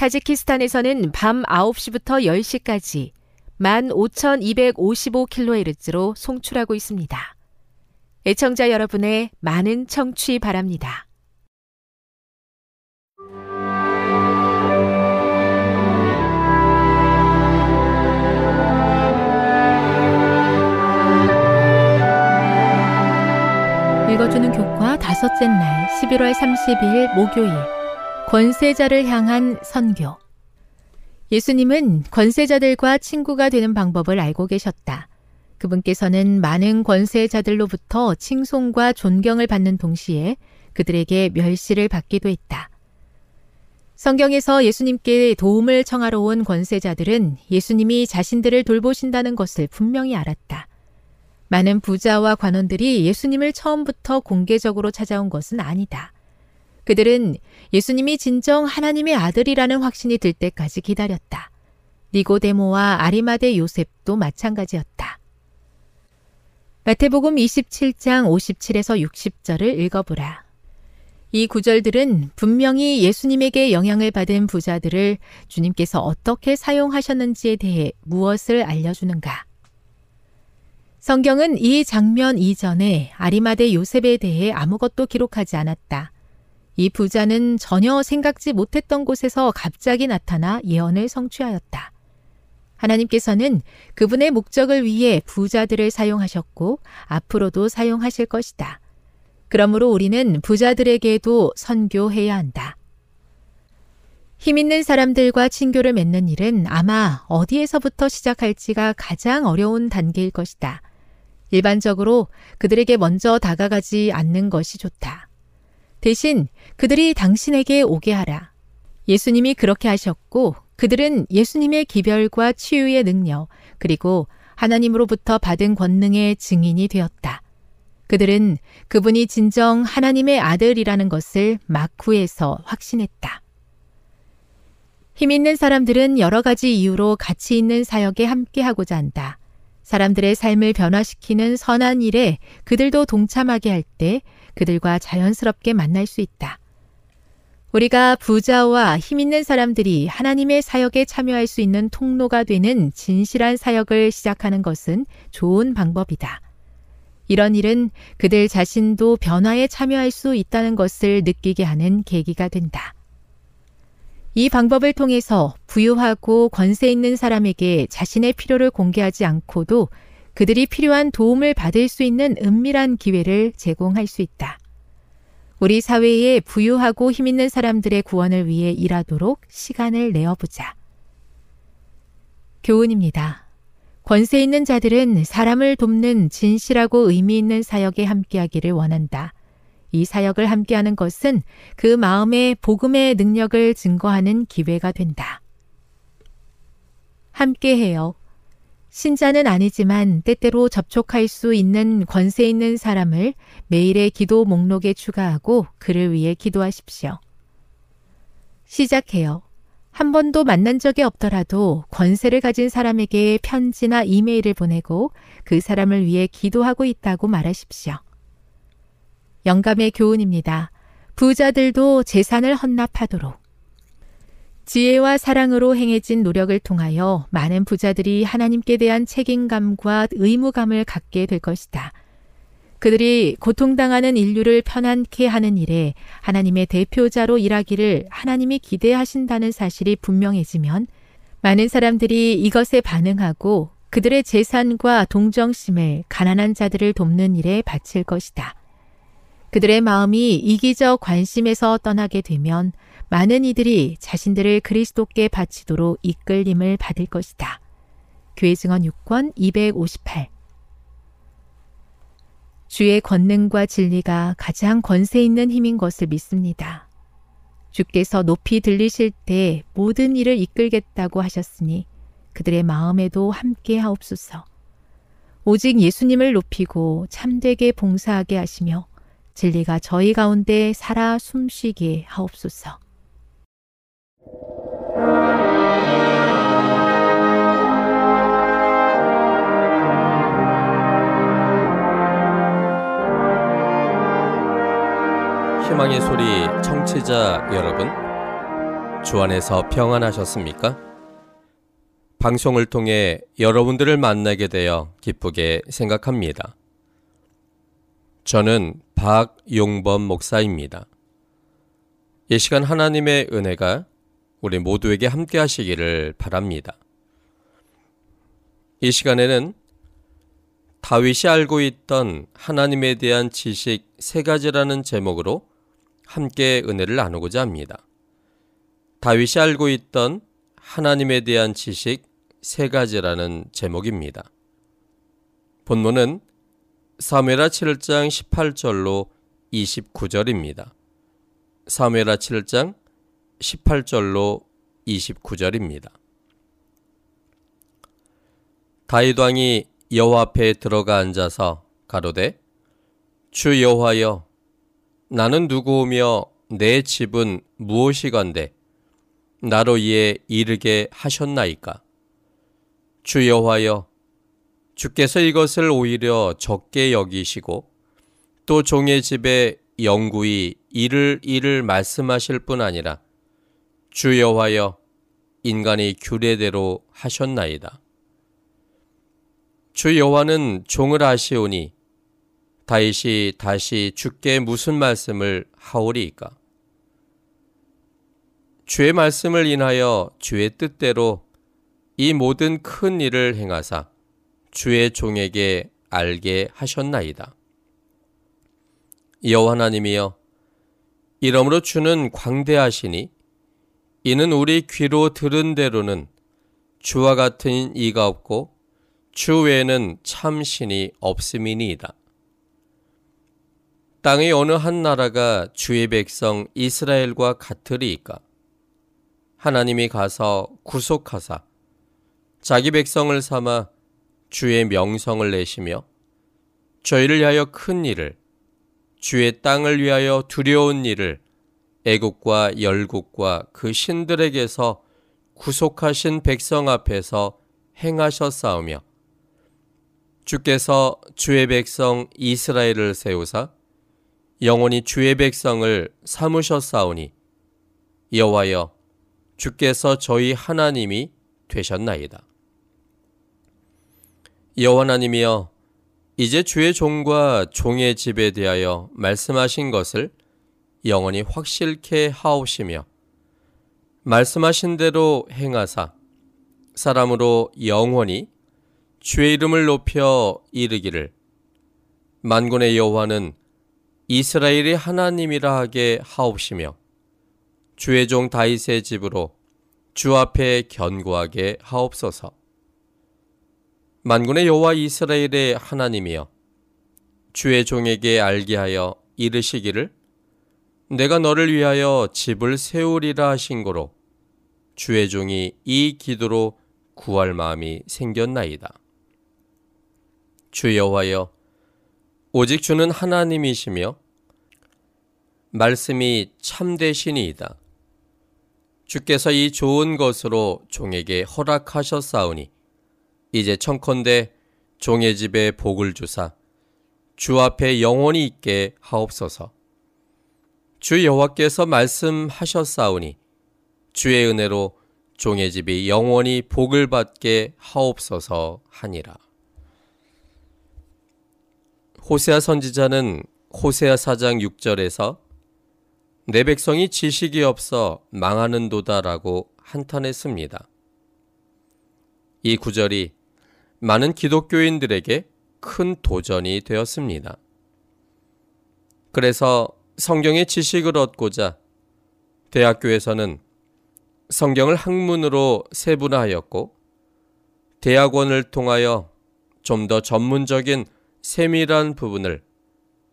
타지키스탄에서는 밤 9시부터 10시까지 15,255kHz로 송출하고 있습니다. 애청자 여러분의 많은 청취 바랍니다. 읽어주는 교과 다섯째 날 11월 30일 목요일 권세자를 향한 선교 예수님은 권세자들과 친구가 되는 방법을 알고 계셨다. 그분께서는 많은 권세자들로부터 칭송과 존경을 받는 동시에 그들에게 멸시를 받기도 했다. 성경에서 예수님께 도움을 청하러 온 권세자들은 예수님이 자신들을 돌보신다는 것을 분명히 알았다. 많은 부자와 관원들이 예수님을 처음부터 공개적으로 찾아온 것은 아니다. 그들은 예수님이 진정 하나님의 아들이라는 확신이 들 때까지 기다렸다. 니고데모와 아리마데 요셉도 마찬가지였다. 마태복음 27장 57에서 60절을 읽어보라. 이 구절들은 분명히 예수님에게 영향을 받은 부자들을 주님께서 어떻게 사용하셨는지에 대해 무엇을 알려주는가? 성경은 이 장면 이전에 아리마대 요셉에 대해 아무것도 기록하지 않았다. 이 부자는 전혀 생각지 못했던 곳에서 갑자기 나타나 예언을 성취하였다. 하나님께서는 그분의 목적을 위해 부자들을 사용하셨고 앞으로도 사용하실 것이다. 그러므로 우리는 부자들에게도 선교해야 한다. 힘 있는 사람들과 친교를 맺는 일은 아마 어디에서부터 시작할지가 가장 어려운 단계일 것이다. 일반적으로 그들에게 먼저 다가가지 않는 것이 좋다. 대신 그들이 당신에게 오게 하라. 예수님이 그렇게 하셨고 그들은 예수님의 기별과 치유의 능력 그리고 하나님으로부터 받은 권능의 증인이 되었다. 그들은 그분이 진정 하나님의 아들이라는 것을 마쿠에서 확신했다. 힘 있는 사람들은 여러 가지 이유로 가치 있는 사역에 함께하고자 한다. 사람들의 삶을 변화시키는 선한 일에 그들도 동참하게 할 때 그들과 자연스럽게 만날 수 있다. 우리가 부자와 힘 있는 사람들이 하나님의 사역에 참여할 수 있는 통로가 되는 진실한 사역을 시작하는 것은 좋은 방법이다. 이런 일은 그들 자신도 변화에 참여할 수 있다는 것을 느끼게 하는 계기가 된다. 이 방법을 통해서 부유하고 권세 있는 사람에게 자신의 필요를 공개하지 않고도 그들이 필요한 도움을 받을 수 있는 은밀한 기회를 제공할 수 있다. 우리 사회에 부유하고 힘 있는 사람들의 구원을 위해 일하도록 시간을 내어보자. 교훈입니다. 권세 있는 자들은 사람을 돕는 진실하고 의미 있는 사역에 함께하기를 원한다. 이 사역을 함께하는 것은 그 마음의 복음의 능력을 증거하는 기회가 된다. 함께해요. 신자는 아니지만 때때로 접촉할 수 있는 권세 있는 사람을 매일의 기도 목록에 추가하고 그를 위해 기도하십시오. 시작해요. 한 번도 만난 적이 없더라도 권세를 가진 사람에게 편지나 이메일을 보내고 그 사람을 위해 기도하고 있다고 말하십시오. 영감의 교훈입니다. 부자들도 재산을 헌납하도록. 지혜와 사랑으로 행해진 노력을 통하여 많은 부자들이 하나님께 대한 책임감과 의무감을 갖게 될 것이다. 그들이 고통당하는 인류를 편안케 하는 일에 하나님의 대표자로 일하기를 하나님이 기대하신다는 사실이 분명해지면 많은 사람들이 이것에 반응하고 그들의 재산과 동정심을 가난한 자들을 돕는 일에 바칠 것이다. 그들의 마음이 이기적 관심에서 떠나게 되면 많은 이들이 자신들을 그리스도께 바치도록 이끌림을 받을 것이다. 교회 증언 6권 258 주의 권능과 진리가 가장 권세 있는 힘인 것을 믿습니다. 주께서 높이 들리실 때 모든 일을 이끌겠다고 하셨으니 그들의 마음에도 함께 하옵소서. 오직 예수님을 높이고 참되게 봉사하게 하시며 진리가 저희 가운데 살아 숨쉬게 하옵소서. 희망의 소리 청취자 여러분, 주 안에서 평안하셨습니까? 방송을 통해 여러분들을 만나게 되어 기쁘게 생각합니다. 저는 박용범 목사입니다. 이 시간 하나님의 은혜가 우리 모두에게 함께 하시기를 바랍니다. 이 시간에는 다윗이 알고 있던 하나님에 대한 지식 세 가지라는 제목으로 함께 은혜를 나누고자 합니다. 다윗이 알고 있던 하나님에 대한 지식 세 가지라는 제목입니다. 본문은 사무엘하 7장 18절로 29절입니다. 사무엘하 7장 18절로 29절입니다. 다윗 왕이 여호와 앞에 들어가 앉아서 가로되 주 여호와여 나는 누구오며 내 집은 무엇이건데 나로 이에 이르게 하셨나이까? 주 여호와여 주께서 이것을 오히려 적게 여기시고 또 종의 집에 영구히 이를 이를 말씀하실 뿐 아니라 주 여호와여 인간의 규례대로 하셨나이다. 주 여호와는 종을 아시오니 다윗이 다시 주께 무슨 말씀을 하오리이까? 주의 말씀을 인하여 주의 뜻대로 이 모든 큰 일을 행하사 주의 종에게 알게 하셨나이다. 여호와 하나님이여 이러므로 주는 광대하시니 이는 우리 귀로 들은 대로는 주와 같은 이가 없고 주 외에는 참 신이 없음이니이다. 땅의 어느 한 나라가 주의 백성 이스라엘과 같으리이까? 하나님이 가서 구속하사 자기 백성을 삼아 주의 명성을 내시며 저희를 위하여 큰 일을 주의 땅을 위하여 두려운 일을 애국과 열국과 그 신들에게서 구속하신 백성 앞에서 행하셨사오며 주께서 주의 백성 이스라엘을 세우사 영원히 주의 백성을 삼으셨사오니 여호와여 주께서 저희 하나님이 되셨나이다. 여호와 하나님이여 이제 주의 종과 종의 집에 대하여 말씀하신 것을 영원히 확실케 하옵시며 말씀하신 대로 행하사 사람으로 영원히 주의 이름을 높여 이르기를 만군의 여호와는 이스라엘이 하나님이라 하게 하옵시며 주의 종 다윗의 집으로 주 앞에 견고하게 하옵소서. 만군의 여호와 이스라엘의 하나님이여 주의 종에게 알게 하여 이르시기를 내가 너를 위하여 집을 세우리라 하신 거로 주의 종이 이 기도로 구할 마음이 생겼나이다. 주 여호와여 오직 주는 하나님이시며 말씀이 참되시니이다. 주께서 이 좋은 것으로 종에게 허락하셨사오니 이제 청컨대 종의 집에 복을 주사 주 앞에 영원히 있게 하옵소서. 주 여호와께서 말씀하셨사오니 주의 은혜로 종의 집이 영원히 복을 받게 하옵소서 하니라. 호세아 선지자는 호세아 4장 6절에서 내 백성이 지식이 없어 망하는도다라고 한탄했습니다. 이 구절이 많은 기독교인들에게 큰 도전이 되었습니다. 그래서 성경의 지식을 얻고자 대학교에서는 성경을 학문으로 세분화하였고 대학원을 통하여 좀 더 전문적인 세밀한 부분을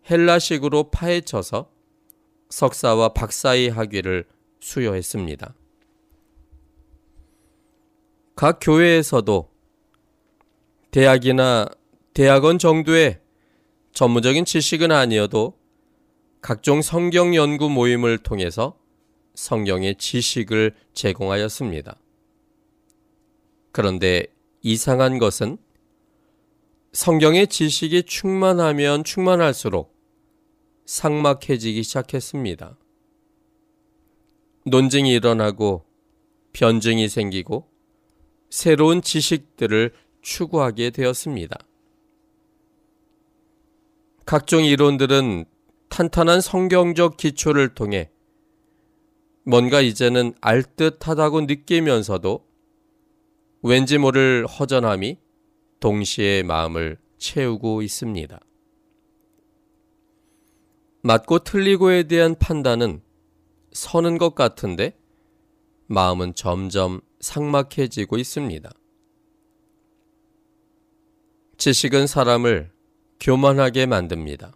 헬라식으로 파헤쳐서 석사와 박사의 학위를 수여했습니다. 각 교회에서도 대학이나 대학원 정도의 전문적인 지식은 아니어도 각종 성경 연구 모임을 통해서 성경의 지식을 제공하였습니다. 그런데 이상한 것은 성경의 지식이 충만하면 충만할수록 상막해지기 시작했습니다. 논쟁이 일어나고 변증이 생기고 새로운 지식들을 추구하게 되었습니다. 각종 이론들은 탄탄한 성경적 기초를 통해 뭔가 이제는 알듯하다고 느끼면서도 왠지 모를 허전함이 동시에 마음을 채우고 있습니다. 맞고 틀리고에 대한 판단은 서는 것 같은데 마음은 점점 상막해지고 있습니다. 지식은 사람을 교만하게 만듭니다.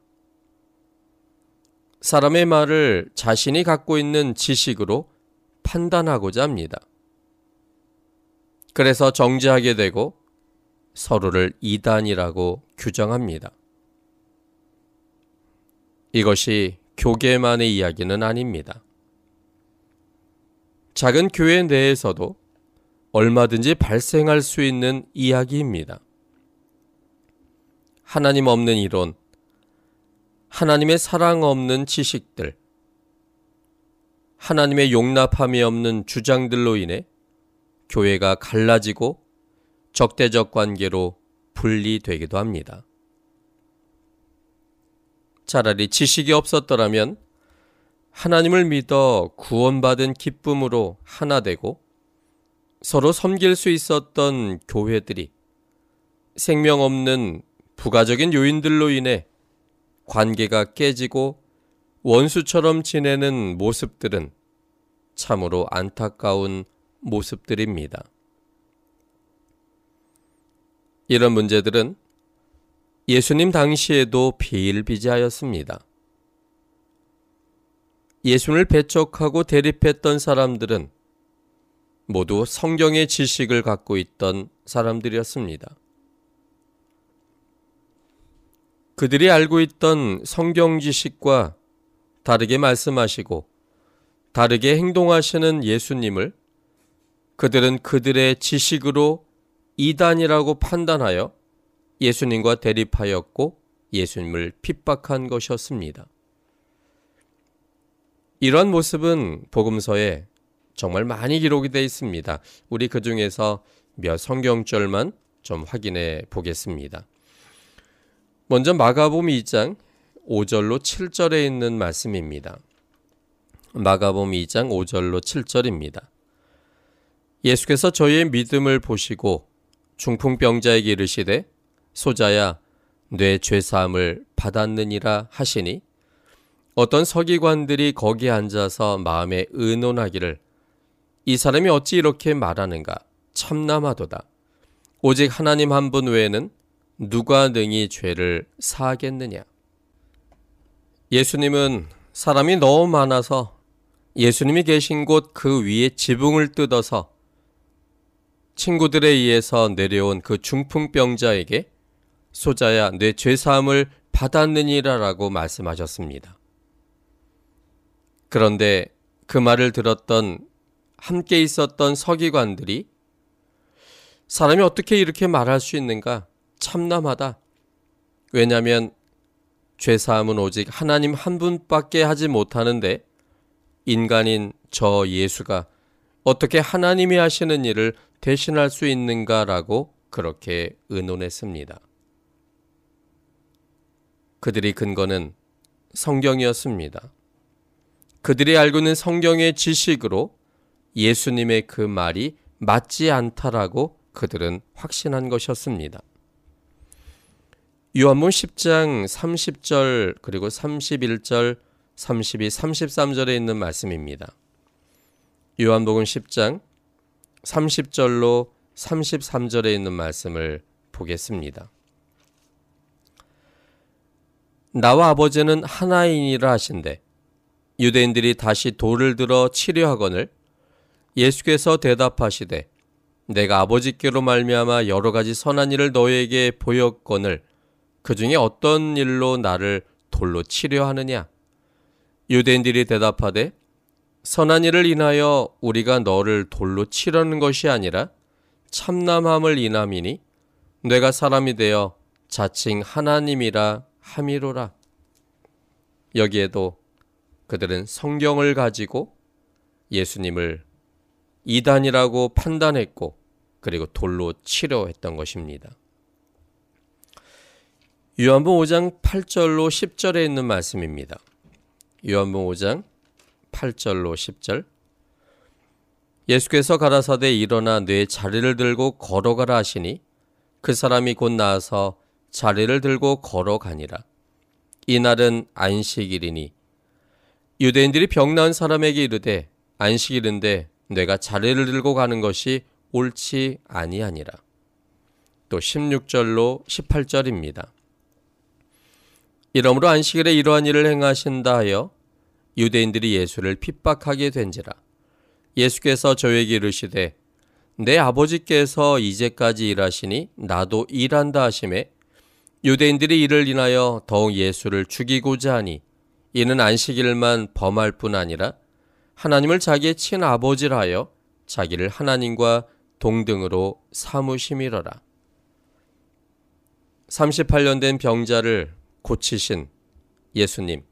사람의 말을 자신이 갖고 있는 지식으로 판단하고자 합니다. 그래서 정지하게 되고 서로를 이단이라고 규정합니다. 이것이 교계만의 이야기는 아닙니다. 작은 교회 내에서도 얼마든지 발생할 수 있는 이야기입니다. 하나님 없는 이론, 하나님의 사랑 없는 지식들, 하나님의 용납함이 없는 주장들로 인해 교회가 갈라지고 적대적 관계로 분리되기도 합니다. 차라리 지식이 없었더라면 하나님을 믿어 구원받은 기쁨으로 하나 되고 서로 섬길 수 있었던 교회들이 생명 없는 부가적인 요인들로 인해 관계가 깨지고 원수처럼 지내는 모습들은 참으로 안타까운 모습들입니다. 이런 문제들은 예수님 당시에도 비일비재하였습니다. 예수를 배척하고 대립했던 사람들은 모두 성경의 지식을 갖고 있던 사람들이었습니다. 그들이 알고 있던 성경 지식과 다르게 말씀하시고 다르게 행동하시는 예수님을 그들은 그들의 지식으로 이단이라고 판단하여 예수님과 대립하였고 예수님을 핍박한 것이었습니다. 이러한 모습은 복음서에 정말 많이 기록이 되어 있습니다. 우리 그 중에서 몇 성경절만 좀 확인해 보겠습니다. 먼저 마가복음 2장 5절로 7절에 있는 말씀입니다. 마가복음 2장 5절로 7절입니다. 예수께서 저희의 믿음을 보시고 중풍병자에게 이르시되 소자야 뇌 죄사함을 받았느니라 하시니 어떤 서기관들이 거기 앉아서 마음에 의논하기를 이 사람이 어찌 이렇게 말하는가 참남하도다 오직 하나님 한 분 외에는 누가 능히 죄를 사하겠느냐? 예수님은 사람이 너무 많아서 예수님이 계신 곳 그 위에 지붕을 뜯어서 친구들에 의해서 내려온 그 중풍병자에게 소자야 내 죄사함을 받았느니라라고 말씀하셨습니다. 그런데 그 말을 들었던 함께 있었던 서기관들이 사람이 어떻게 이렇게 말할 수 있는가? 참남하다. 왜냐하면 죄사함은 오직 하나님 한 분밖에 하지 못하는데 인간인 저 예수가 어떻게 하나님이 하시는 일을 대신할 수 있는가라고 그렇게 의논했습니다. 그들이 근거는 성경이었습니다. 그들이 알고 있는 성경의 지식으로 예수님의 그 말이 맞지 않다라고 그들은 확신한 것이었습니다. 요한문 10장 30절 그리고 31절 32, 33절에 있는 말씀입니다. 요한복음 10장 30절로 33절에 있는 말씀을 보겠습니다. 나와 아버지는 하나이니라 하신대 유대인들이 다시 돌을 들어 치려 하거늘 예수께서 대답하시되 내가 아버지께로 말미암아 여러 가지 선한 일을 너에게 보였거늘 그 중에 어떤 일로 나를 돌로 치려 하느냐 유대인들이 대답하되 선한 일을 인하여 우리가 너를 돌로 치려는 것이 아니라 참남함을 인함이니 내가 사람이 되어 자칭 하나님이라 함이로라. 여기에도 그들은 성경을 가지고 예수님을 이단이라고 판단했고 그리고 돌로 치려 했던 것입니다. 요한복 5장 8절로 10절에 있는 말씀입니다. 요한복 5장 8절로 10절 예수께서 가라사대 일어나 뇌 자리를 들고 걸어가라 하시니 그 사람이 곧 나와서 자리를 들고 걸어가니라. 이날은 안식일이니 유대인들이 병 나은 사람에게 이르되 안식일인데 내가 자리를 들고 가는 것이 옳지 아니하니라. 또 16절로 18절입니다. 이러므로 안식일에 이러한 일을 행하신다 하여 유대인들이 예수를 핍박하게 된지라. 예수께서 저에게 이르시되 내 아버지께서 이제까지 일하시니 나도 일한다 하심에 유대인들이 이를 인하여 더욱 예수를 죽이고자 하니 이는 안식일만 범할 뿐 아니라 하나님을 자기의 친아버지라 하여 자기를 하나님과 동등으로 사무심이러라. 38년 된 병자를 고치신 예수님.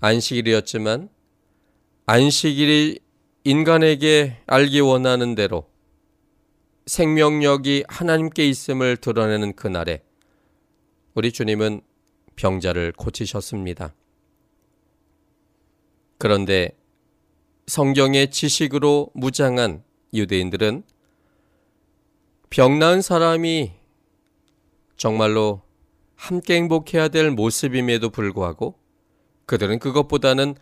안식일이었지만 안식일이 인간에게 알기 원하는 대로 생명력이 하나님께 있음을 드러내는 그날에 우리 주님은 병자를 고치셨습니다. 그런데 성경의 지식으로 무장한 유대인들은 병 나은 사람이 정말로 함께 행복해야 될 모습임에도 불구하고 그들은 그것보다는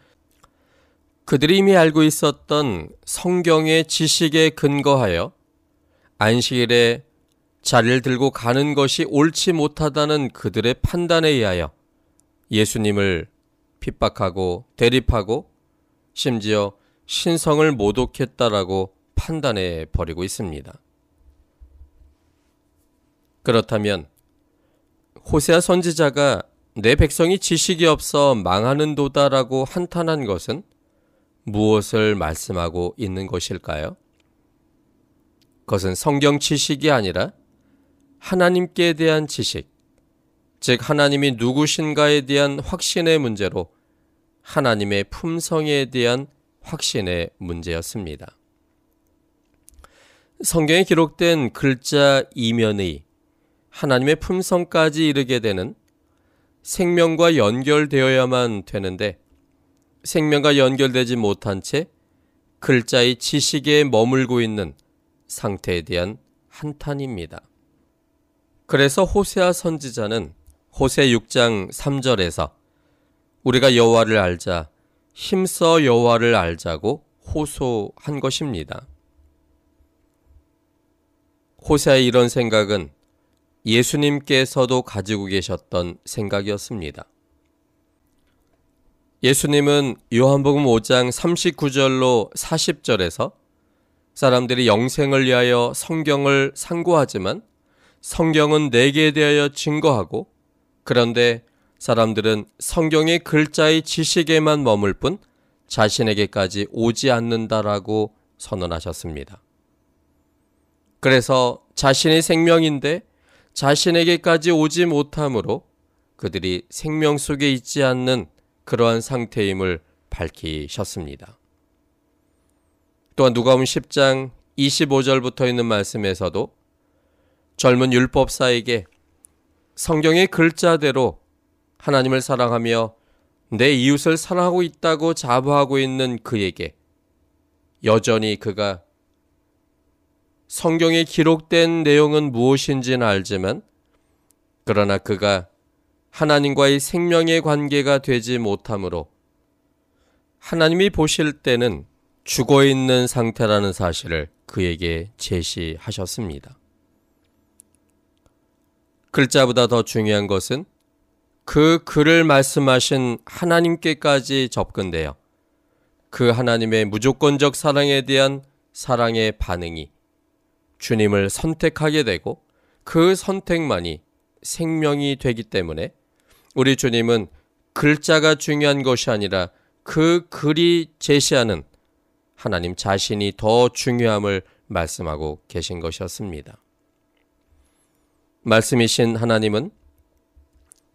그들이 이미 알고 있었던 성경의 지식에 근거하여 안식일에 자리를 들고 가는 것이 옳지 못하다는 그들의 판단에 의하여 예수님을 핍박하고 대립하고 심지어 신성을 모독했다라고 판단해 버리고 있습니다. 그렇다면 호세아 선지자가 내 백성이 지식이 없어 망하는 도다라고 한탄한 것은 무엇을 말씀하고 있는 것일까요? 그것은 성경 지식이 아니라 하나님께 대한 지식, 즉 하나님이 누구신가에 대한 확신의 문제로 하나님의 품성에 대한 확신의 문제였습니다. 성경에 기록된 글자 이면의 하나님의 품성까지 이르게 되는 생명과 연결되어야만 되는데 생명과 연결되지 못한 채 글자의 지식에 머물고 있는 상태에 대한 한탄입니다. 그래서 호세아 선지자는 호세 6장 3절에서 우리가 여호와를 알자 힘써 여호와를 알자고 호소한 것입니다. 호세의 이런 생각은 예수님께서도 가지고 계셨던 생각이었습니다. 예수님은 요한복음 5장 39절로 40절에서 사람들이 영생을 위하여 성경을 상고하지만 성경은 내게 대하여 증거하고 그런데 사람들은 성경의 글자의 지식에만 머물 뿐 자신에게까지 오지 않는다라고 선언하셨습니다. 그래서 자신의 생명인데 자신에게까지 오지 못함으로 그들이 생명 속에 있지 않는 그러한 상태임을 밝히셨습니다. 또한 누가음 10장 25절부터 있는 말씀에서도 젊은 율법사에게 성경의 글자대로 하나님을 사랑하며 내 이웃을 사랑하고 있다고 자부하고 있는 그에게 여전히 그가 성경에 기록된 내용은 무엇인지는 알지만 그러나 그가 하나님과의 생명의 관계가 되지 못하므로 하나님이 보실 때는 죽어 있는 상태라는 사실을 그에게 제시하셨습니다. 글자보다 더 중요한 것은 그 글을 말씀하신 하나님께까지 접근되어 그 하나님의 무조건적 사랑에 대한 사랑의 반응이 주님을 선택하게 되고 그 선택만이 생명이 되기 때문에 우리 주님은 글자가 중요한 것이 아니라 그 글이 제시하는 하나님 자신이 더 중요함을 말씀하고 계신 것이었습니다. 말씀이신 하나님은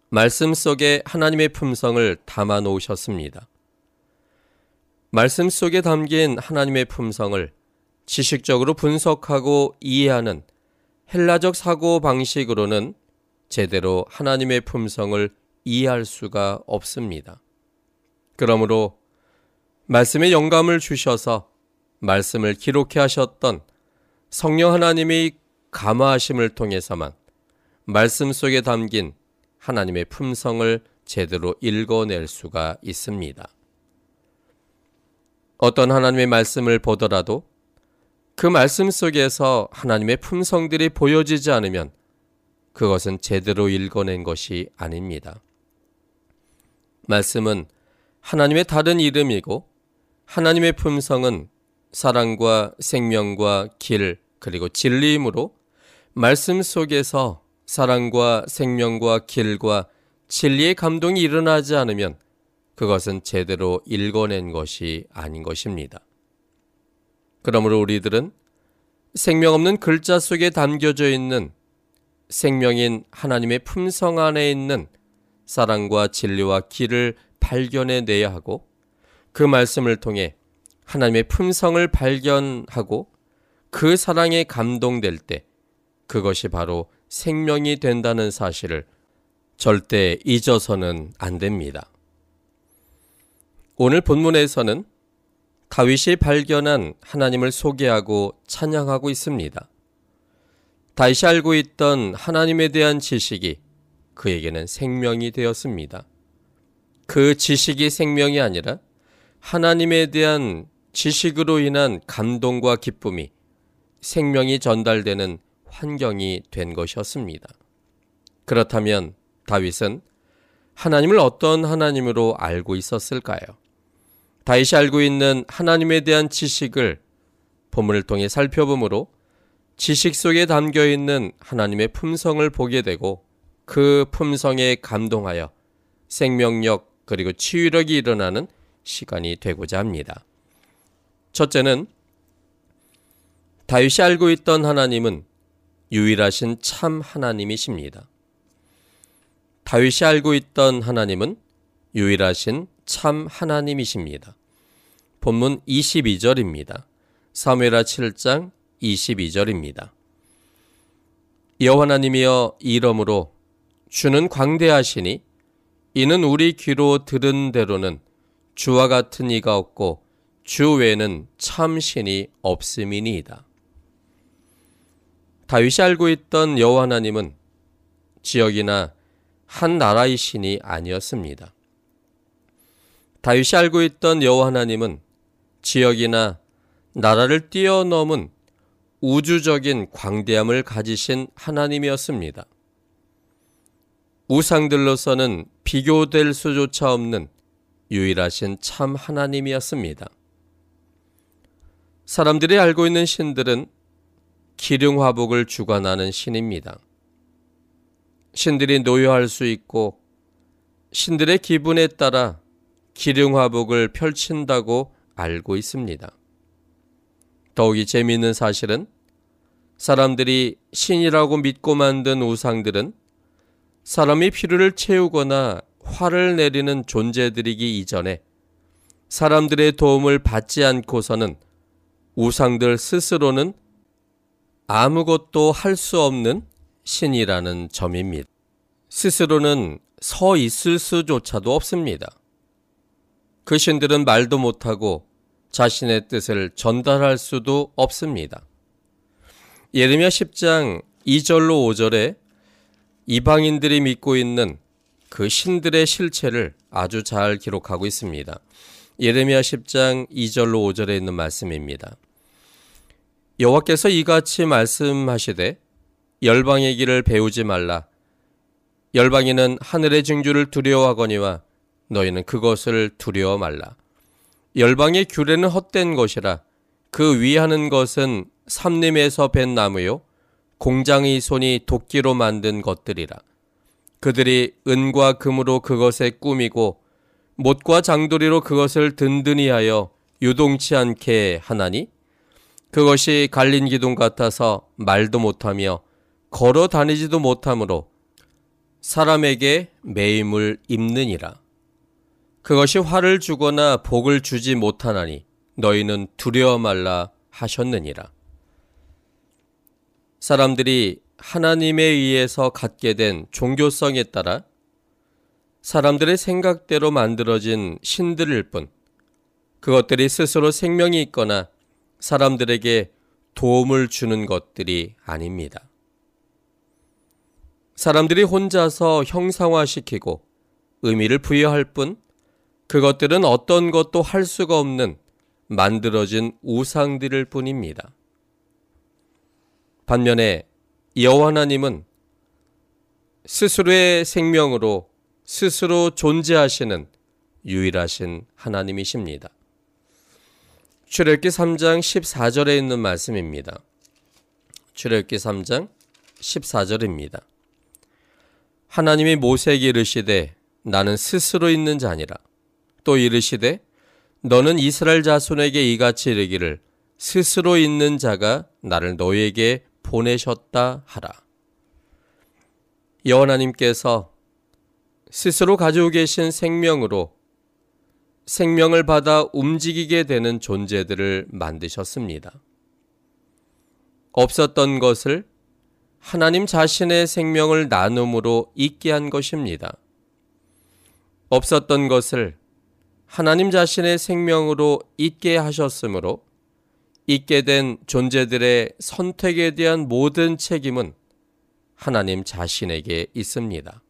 말씀 속에 하나님의 품성을 담아 놓으셨습니다. 말씀 속에 담긴 하나님의 품성을 지식적으로 분석하고 이해하는 헬라적 사고 방식으로는 제대로 하나님의 품성을 이해할 수가 없습니다. 그러므로 말씀에 영감을 주셔서 말씀을 기록해 하셨던 성령 하나님의 감화하심을 통해서만 말씀 속에 담긴 하나님의 품성을 제대로 읽어낼 수가 있습니다. 어떤 하나님의 말씀을 보더라도 그 말씀 속에서 하나님의 품성들이 보여지지 않으면 그것은 제대로 읽어낸 것이 아닙니다. 말씀은 하나님의 다른 이름이고 하나님의 품성은 사랑과 생명과 길 그리고 진리이므로 말씀 속에서 사랑과 생명과 길과 진리의 감동이 일어나지 않으면 그것은 제대로 읽어낸 것이 아닌 것입니다. 그러므로 우리들은 생명 없는 글자 속에 담겨져 있는 생명인 하나님의 품성 안에 있는 사랑과 진리와 길을 발견해 내야 하고 그 말씀을 통해 하나님의 품성을 발견하고 그 사랑에 감동될 때 그것이 바로 생명이 된다는 사실을 절대 잊어서는 안 됩니다. 오늘 본문에서는 다윗이 발견한 하나님을 소개하고 찬양하고 있습니다. 다윗이 알고 있던 하나님에 대한 지식이 그에게는 생명이 되었습니다. 그 지식이 생명이 아니라 하나님에 대한 지식으로 인한 감동과 기쁨이 생명이 전달되는 환경이 된 것이었습니다. 그렇다면 다윗은 하나님을 어떤 하나님으로 알고 있었을까요? 다윗이 알고 있는 하나님에 대한 지식을 본문을 통해 살펴보므로 지식 속에 담겨 있는 하나님의 품성을 보게 되고 그 품성에 감동하여 생명력 그리고 치유력이 일어나는 시간이 되고자 합니다. 첫째는 다윗이 알고 있던 하나님은 유일하신 참 하나님이십니다. 다윗이 알고 있던 하나님은 유일하신 참 하나님이십니다. 본문 22절입니다. 사무엘하 7장 22절입니다. 여호와 하나님이여 이름으로 주는 광대하시니 이는 우리 귀로 들은 대로는 주와 같은 이가 없고 주 외에는 참 신이 없음이니이다. 다윗이 알고 있던 여호와 하나님은 지역이나 한 나라의 신이 아니었습니다. 다윗이 알고 있던 여호와 하나님은 지역이나 나라를 뛰어넘은 우주적인 광대함을 가지신 하나님이었습니다. 우상들로서는 비교될 수조차 없는 유일하신 참 하나님이었습니다. 사람들이 알고 있는 신들은 기륭화복을 주관하는 신입니다. 신들이 노여할 수 있고 신들의 기분에 따라 기륭화복을 펼친다고 알고 있습니다. 더욱이 재미있는 사실은 사람들이 신이라고 믿고 만든 우상들은 사람이 필요를 채우거나 화를 내리는 존재들이기 이전에 사람들의 도움을 받지 않고서는 우상들 스스로는 아무것도 할 수 없는 신이라는 점입니다. 스스로는 서 있을 수조차도 없습니다. 그 신들은 말도 못하고 자신의 뜻을 전달할 수도 없습니다. 예레미야 10장 2절로 5절에 이방인들이 믿고 있는 그 신들의 실체를 아주 잘 기록하고 있습니다. 예레미야 10장 2절로 5절에 있는 말씀입니다. 여호와께서 이같이 말씀하시되 열방의 길을 배우지 말라 열방이는 하늘의 징조를 두려워하거니와 너희는 그것을 두려워 말라. 열방의 규례는 헛된 것이라. 그 위하는 것은 삼림에서 벤 나무요 공장의 손이 도끼로 만든 것들이라. 그들이 은과 금으로 그것에 꾸미고 못과 장도리로 그것을 든든히 하여 유동치 않게 하나니 그것이 갈린 기둥 같아서 말도 못하며 걸어 다니지도 못하므로 사람에게 매임을 입느니라. 그것이 화를 주거나 복을 주지 못하나니 너희는 두려워 말라 하셨느니라. 사람들이 하나님에 의해서 갖게 된 종교성에 따라 사람들의 생각대로 만들어진 신들일 뿐 그것들이 스스로 생명이 있거나 사람들에게 도움을 주는 것들이 아닙니다. 사람들이 혼자서 형상화시키고 의미를 부여할 뿐 그것들은 어떤 것도 할 수가 없는 만들어진 우상들일 뿐입니다. 반면에 여호와 하나님은 스스로의 생명으로 스스로 존재하시는 유일하신 하나님이십니다. 출애굽기 3장 14절에 있는 말씀입니다. 출애굽기 3장 14절입니다. 하나님이 모세에게 이르시되 나는 스스로 있는 자니라. 또 이르시되 너는 이스라엘 자손에게 이같이 이르기를 스스로 있는 자가 나를 너에게 보내셨다 하라. 여호와님께서 스스로 가지고 계신 생명으로 생명을 받아 움직이게 되는 존재들을 만드셨습니다. 없었던 것을 하나님 자신의 생명을 나눔으로 있게 한 것입니다. 없었던 것을 하나님 자신의 생명으로 있게 하셨으므로 있게 된 존재들의 선택에 대한 모든 책임은 하나님 자신에게 있습니다.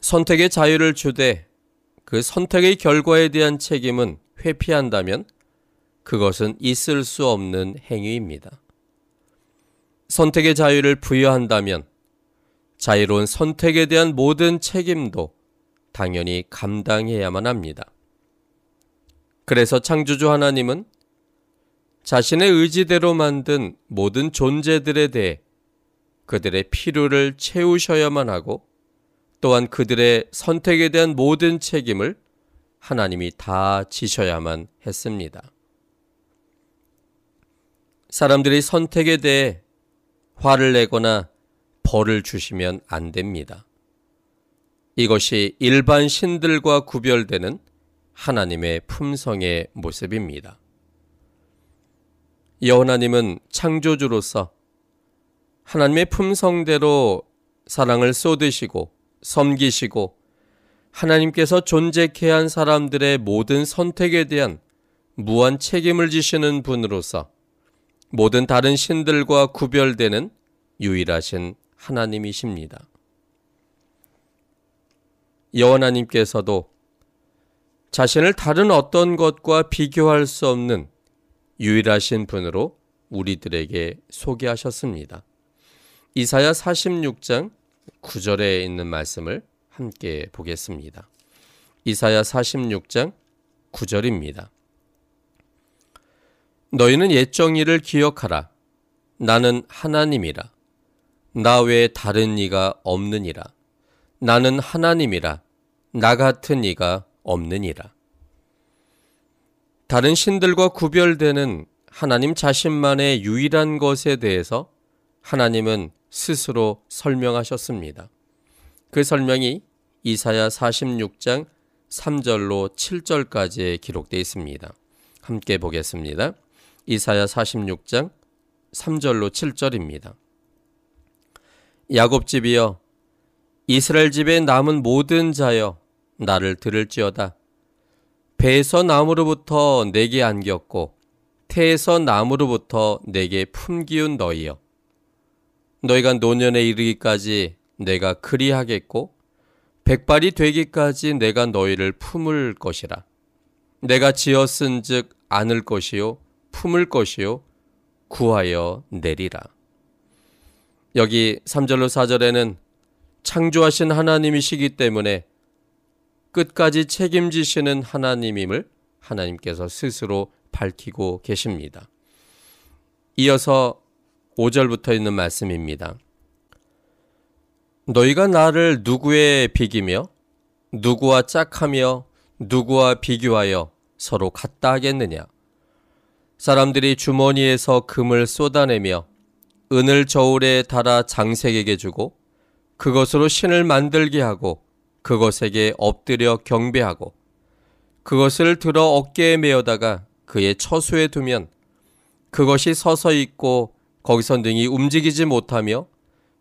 선택의 자유를 주되 그 선택의 결과에 대한 책임은 회피한다면 그것은 있을 수 없는 행위입니다. 선택의 자유를 부여한다면 자유로운 선택에 대한 모든 책임도 당연히 감당해야만 합니다. 그래서 창조주 하나님은 자신의 의지대로 만든 모든 존재들에 대해 그들의 필요를 채우셔야만 하고 또한 그들의 선택에 대한 모든 책임을 하나님이 다 지셔야만 했습니다. 사람들이 선택에 대해 화를 내거나 벌을 주시면 안 됩니다. 이것이 일반 신들과 구별되는 하나님의 품성의 모습입니다. 여호나님은 창조주로서 하나님의 품성대로 사랑을 쏟으시고 섬기시고 하나님께서 존재케 한 사람들의 모든 선택에 대한 무한 책임을 지시는 분으로서 모든 다른 신들과 구별되는 유일하신 하나님이십니다. 여호나님께서도 자신을 다른 어떤 것과 비교할 수 없는 유일하신 분으로 우리들에게 소개하셨습니다. 이사야 46장 9절에 있는 말씀을 함께 보겠습니다. 이사야 46장 9절입니다. 너희는 옛 정의를 기억하라. 나는 하나님이라. 나 외에 다른 이가 없느니라. 나는 하나님이라. 나 같은 이가 없느니라. 다른 신들과 구별되는 하나님 자신만의 유일한 것에 대해서 하나님은 스스로 설명하셨습니다. 그 설명이 이사야 46장 3절로 7절까지 기록되어 있습니다. 함께 보겠습니다. 이사야 46장 3절로 7절입니다. 야곱 집이여 이스라엘 집에 남은 모든 자여 나를 들을지어다. 배에서 나무로부터 내게 안겼고 태에서 나무로부터 내게 품기운 너희여. 너희가 노년에 이르기까지 내가 그리하겠고 백발이 되기까지 내가 너희를 품을 것이라. 내가 지었은즉 안을 것이요 품을 것이요 구하여 내리라. 여기 3절로 4절에는 창조하신 하나님이시기 때문에 끝까지 책임지시는 하나님임을 하나님께서 스스로 밝히고 계십니다. 이어서 5절부터 있는 말씀입니다. 너희가 나를 누구에 비기며 누구와 짝하며 누구와 비교하여 서로 같다 하겠느냐? 사람들이 주머니에서 금을 쏟아내며 은을 저울에 달아 장색에게 주고 그것으로 신을 만들게 하고 그것에게 엎드려 경배하고 그것을 들어 어깨에 메어다가 그의 처수에 두면 그것이 서서 있고 거기서 능히 움직이지 못하며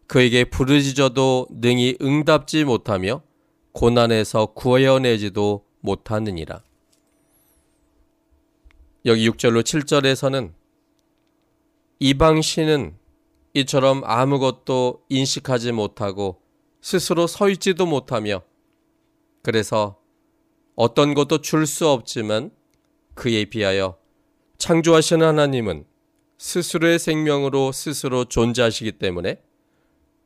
그에게 부르짖어도 능히 응답지 못하며 고난에서 구해내지도 못하느니라. 여기 6절로 7절에서는 이방 신은 이처럼 아무것도 인식하지 못하고 스스로 서 있지도 못하며 그래서 어떤 것도 줄 수 없지만 그에 비하여 창조하신 하나님은 스스로의 생명으로 스스로 존재하시기 때문에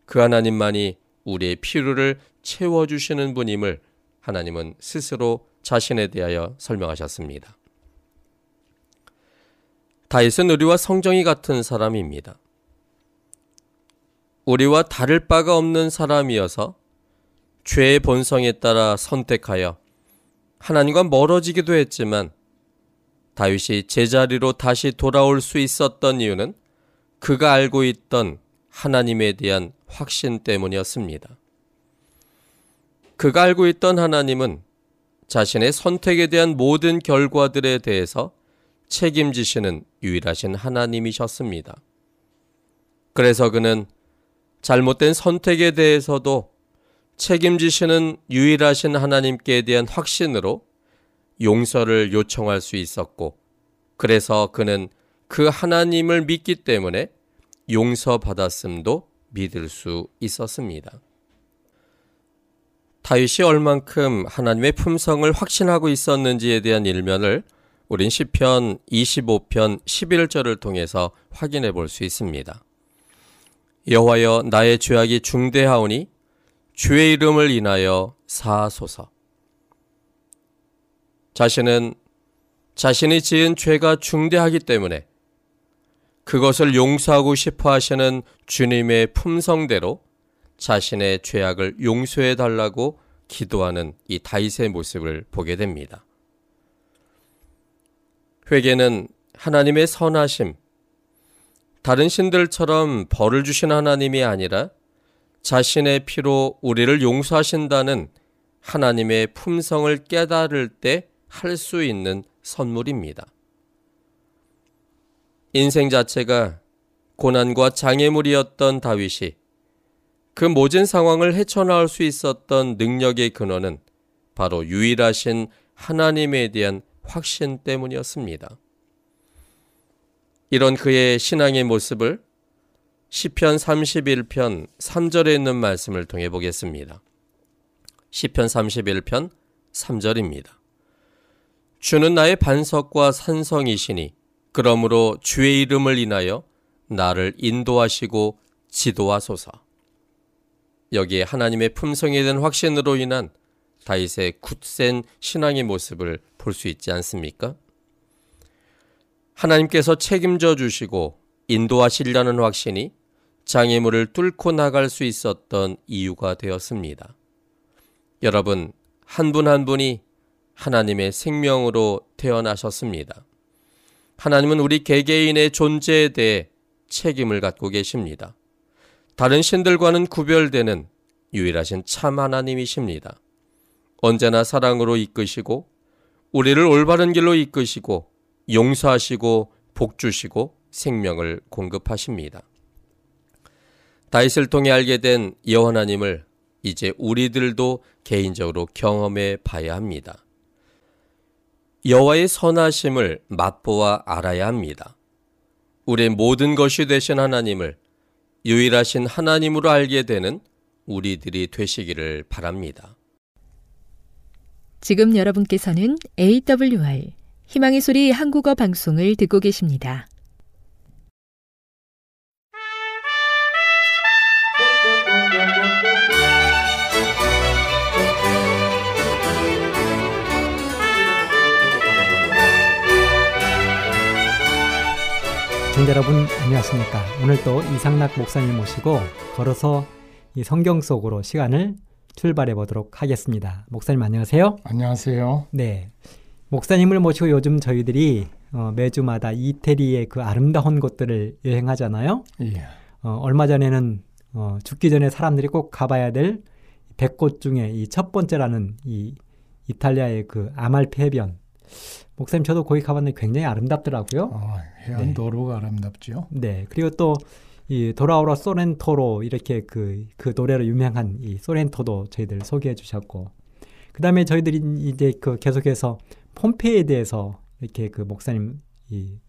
그 하나님만이 우리의 필요를 채워주시는 분임을 하나님은 스스로 자신에 대하여 설명하셨습니다. 다윗은 우리와 성정이 같은 사람입니다. 우리와 다를 바가 없는 사람이어서 죄의 본성에 따라 선택하여 하나님과 멀어지기도 했지만 다윗이 제자리로 다시 돌아올 수 있었던 이유는 그가 알고 있던 하나님에 대한 확신 때문이었습니다. 그가 알고 있던 하나님은 자신의 선택에 대한 모든 결과들에 대해서 책임지시는 유일하신 하나님이셨습니다. 그래서 그는 잘못된 선택에 대해서도 책임지시는 유일하신 하나님께 대한 확신으로 용서를 요청할 수 있었고, 그래서 그는 그 하나님을 믿기 때문에 용서받았음도 믿을 수 있었습니다. 다윗이 얼만큼 하나님의 품성을 확신하고 있었는지에 대한 일면을 우린 시편 25편 11절을 통해서 확인해 볼 수 있습니다. 여호와여 나의 죄악이 중대하오니 주의 이름을 인하여 사하소서. 자신은 자신이 지은 죄가 중대하기 때문에 그것을 용서하고 싶어 하시는 주님의 품성대로 자신의 죄악을 용서해 달라고 기도하는 이 다윗의 모습을 보게 됩니다. 회개는 하나님의 선하심, 다른 신들처럼 벌을 주신 하나님이 아니라 자신의 피로 우리를 용서하신다는 하나님의 품성을 깨달을 때 할 수 있는 선물입니다. 인생 자체가 고난과 장애물이었던 다윗이 그 모진 상황을 헤쳐나올 수 있었던 능력의 근원은 바로 유일하신 하나님에 대한 확신 때문이었습니다. 이런 그의 신앙의 모습을 시편 31편 3절에 있는 말씀을 통해 보겠습니다. 시편 31편 3절입니다. 주는 나의 반석과 산성이시니 그러므로 주의 이름을 인하여 나를 인도하시고 지도하소서. 여기에 하나님의 품성에 대한 확신으로 인한 다윗의 굳센 신앙의 모습을 볼 수 있지 않습니까? 하나님께서 책임져 주시고 인도하시려는 확신이 장애물을 뚫고 나갈 수 있었던 이유가 되었습니다. 여러분, 한 분한 한 분이 하나님의 생명으로 태어나셨습니다. 하나님은 우리 개개인의 존재에 대해 책임을 갖고 계십니다. 다른 신들과는 구별되는 유일하신 참 하나님이십니다. 언제나 사랑으로 이끄시고 우리를 올바른 길로 이끄시고 용서하시고 복주시고 생명을 공급하십니다. 다윗을 통해 알게 된 여호와 하나님을 이제 우리들도 개인적으로 경험해 봐야 합니다. 여호와의 선하심을 맛보아 알아야 합니다. 우리의 모든 것이 되신 하나님을 유일하신 하나님으로 알게 되는 우리들이 되시기를 바랍니다. 지금 여러분께서는 AWR 희망의 소리 한국어 방송을 듣고 계십니다. 청자 여러분 안녕하십니까? 오늘 또 이상락 목사님 모시고 걸어서 이 성경 속으로 시간을 출발해 보도록 하겠습니다. 목사님 안녕하세요. 안녕하세요. 네. 목사님을 모시고 요즘 저희들이 어, 매주마다 이태리의 그 아름다운 곳들을 여행하잖아요. 예. 어, 얼마 전에는 어, 죽기 전에 사람들이 꼭 가봐야 될 100곳 중에 이 첫 번째라는 이 이탈리아의 그 아말피 해변. 목사님 저도 거기 가봤는데 굉장히 아름답더라고요. 어, 해안 네. 도로가 아름답죠. 네. 그리고 또 이 도라오라 소렌토로 이렇게 그, 그 노래로 유명한 이 소렌토도 저희들 소개해 주셨고, 그 다음에 저희들이 이제 그 계속해서 폼페이에 대해서 이렇게 그 목사님 이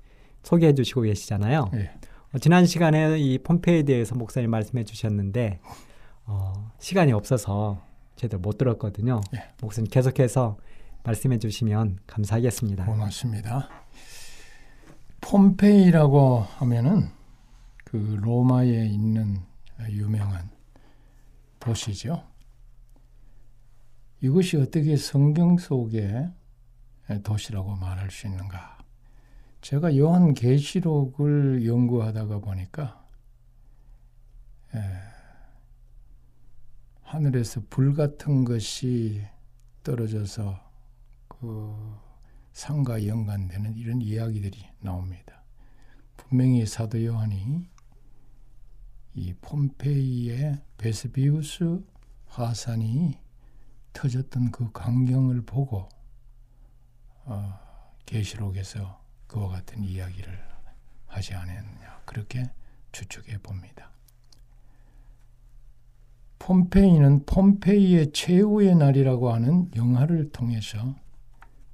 소개해 주시고 계시잖아요. 예. 어, 지난 시간에 이 폼페이에 대해서 목사님 말씀해 주셨는데, 어, 시간이 없어서 저희들 못 들었거든요. 예. 목사님 계속해서 말씀해 주시면 감사하겠습니다. 고맙습니다. 폼페이라고 하면은 그 로마에 있는 유명한 도시죠. 이것이 어떻게 성경 속의 도시라고 말할 수 있는가? 제가 요한 계시록을 연구하다가 보니까 에, 하늘에서 불 같은 것이 떨어져서 그 상과 연관되는 이런 이야기들이 나옵니다. 분명히 사도 요한이 이 폼페이의 베스비우스 화산이 터졌던 그 광경을 보고 어, 계시록에서 그와 같은 이야기를 하지 않았느냐 그렇게 추측해 봅니다. 폼페이는 폼페이의 최후의 날이라고 하는 영화를 통해서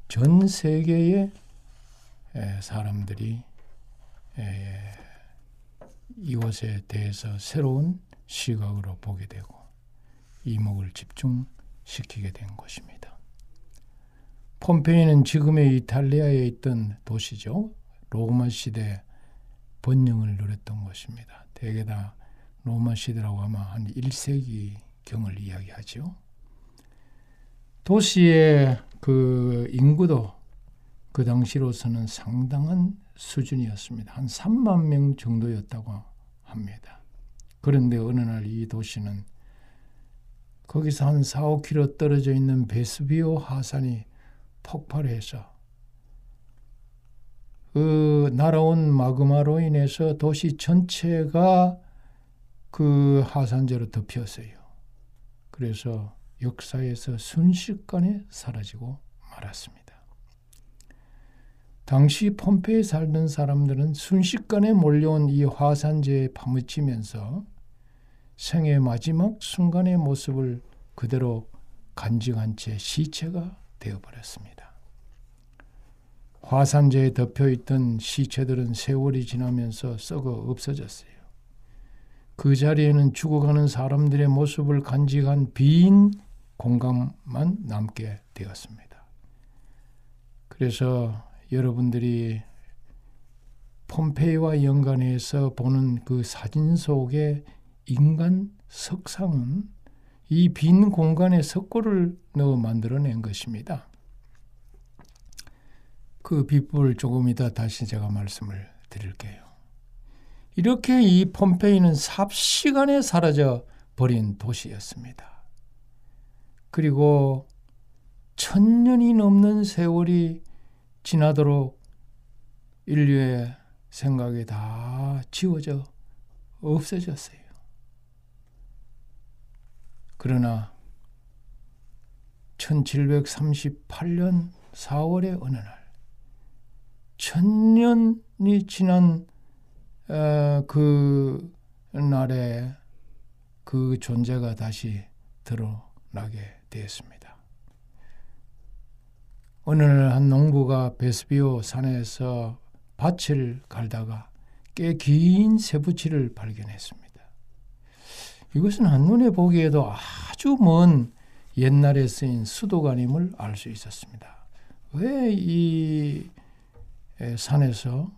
전 세계의 사람들이 이곳에 대해서 새로운 시각으로 보게 되고 이목을 집중시키게 된 것입니다. 폼페이는 지금의 이탈리아에 있던 도시죠. 로마 시대 번영을 누렸던 것입니다. 대개 다 로마 시대라고 하면 한 1세기 경을 이야기하죠. 도시의 그 인구도 그 당시로서는 상당한 수준이었습니다. 한 3만 명 정도였다고 합니다. 그런데 어느 날 이 도시는 거기서 한 4, 5km 떨어져 있는 베스비오 하산이 폭발해서 그 날아온 마그마로 인해서 도시 전체가 그 하산재로 덮였어요. 그래서 역사에서 순식간에 사라지고 말았습니다. 당시 폼페이에 살던 사람들은 순식간에 몰려온 이 화산재에 파묻히면서 생의 마지막 순간의 모습을 그대로 간직한 채 시체가 되어버렸습니다. 화산재에 덮여있던 시체들은 세월이 지나면서 썩어 없어졌어요. 그 자리에는 죽어가는 사람들의 모습을 간직한 빈 공간만 남게 되었습니다. 그래서 여러분들이 폼페이와 연관해서 보는 그 사진 속의 인간 석상은 이 빈 공간에 석고를 넣어 만들어낸 것입니다. 그 비법을 조금 이따 다시 제가 말씀을 드릴게요. 이렇게 이 폼페이는 삽시간에 사라져 버린 도시였습니다. 그리고 천년이 넘는 세월이 지나도록 인류의 생각이 다 지워져 없어졌어요. 그러나 1738년 4월의 어느 날 천년이 지난 어, 그 날에 그 존재가 다시 드러나게 되었습니다. 어느 날 한 농부가 베스비오 산에서 밭을 갈다가 꽤긴 세부치를 발견했습니다. 이것은 한눈에 보기에도 아주 먼 옛날에 쓰인 수도관임을 알 수 있었습니다. 왜 이 산에서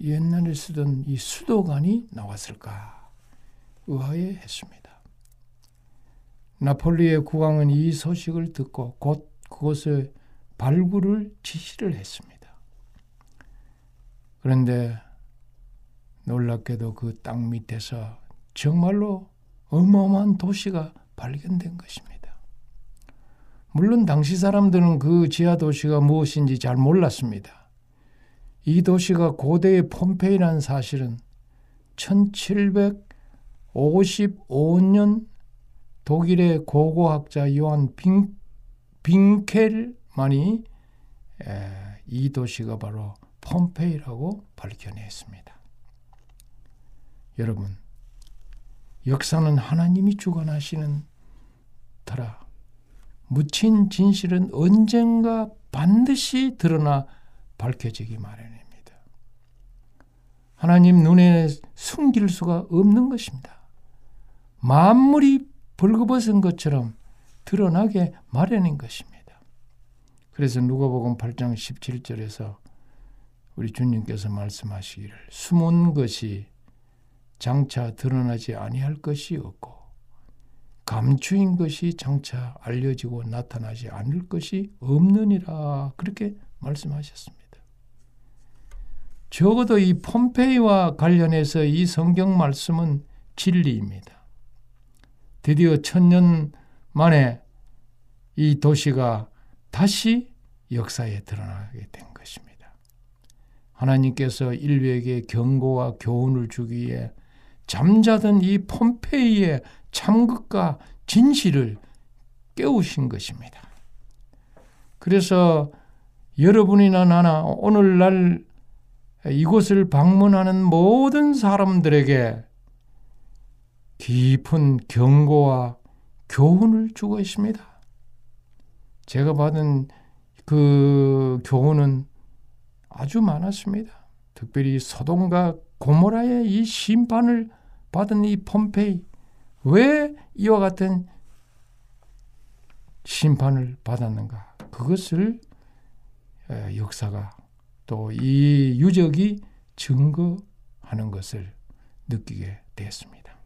옛날에 쓰던 이 수도관이 나왔을까 의아해 했습니다. 나폴리의 국왕은 이 소식을 듣고 곧 그곳에 발굴을 지시를 했습니다. 그런데 놀랍게도 그 땅 밑에서 정말로 어마어마한 도시가 발견된 것입니다. 물론 당시 사람들은 그 지하 도시가 무엇인지 잘 몰랐습니다. 이 도시가 고대의 폼페이라는 사실은 1755년 독일의 고고학자 요한 빙, 빙켈만이 에, 이 도시가 바로 폼페이라고 밝혀냈습니다. 여러분, 역사는 하나님이 주관하시는 터라 묻힌 진실은 언젠가 반드시 드러나 밝혀지기 마련입니다. 하나님 눈에 숨길 수가 없는 것입니다. 만물이 벌거벗은 것처럼 드러나게 마련인 것입니다. 그래서 누가복음 8장 17절에서 우리 주님께서 말씀하시기를 숨은 것이 장차 드러나지 아니할 것이 없고 감추인 것이 장차 알려지고 나타나지 않을 것이 없느니라 그렇게 말씀하셨습니다. 적어도 이 폼페이와 관련해서 이 성경 말씀은 진리입니다. 드디어 천년 만에 이 도시가 다시 역사에 드러나게 된 것입니다. 하나님께서 인류에게 경고와 교훈을 주기 위해 잠자던 이 폼페이의 참극과 진실을 깨우신 것입니다. 그래서 여러분이나 나나 오늘날 이곳을 방문하는 모든 사람들에게 깊은 경고와 교훈을 주고 있습니다. 제가 받은 그 교훈은 아주 많았습니다. 특별히 소돔과 고모라의 이 심판을 받은 이 폼페이 왜 이와 같은 심판을 받았는가? 그것을 역사가 또 이 유적이 증거하는 것을 느끼게 되었습니다.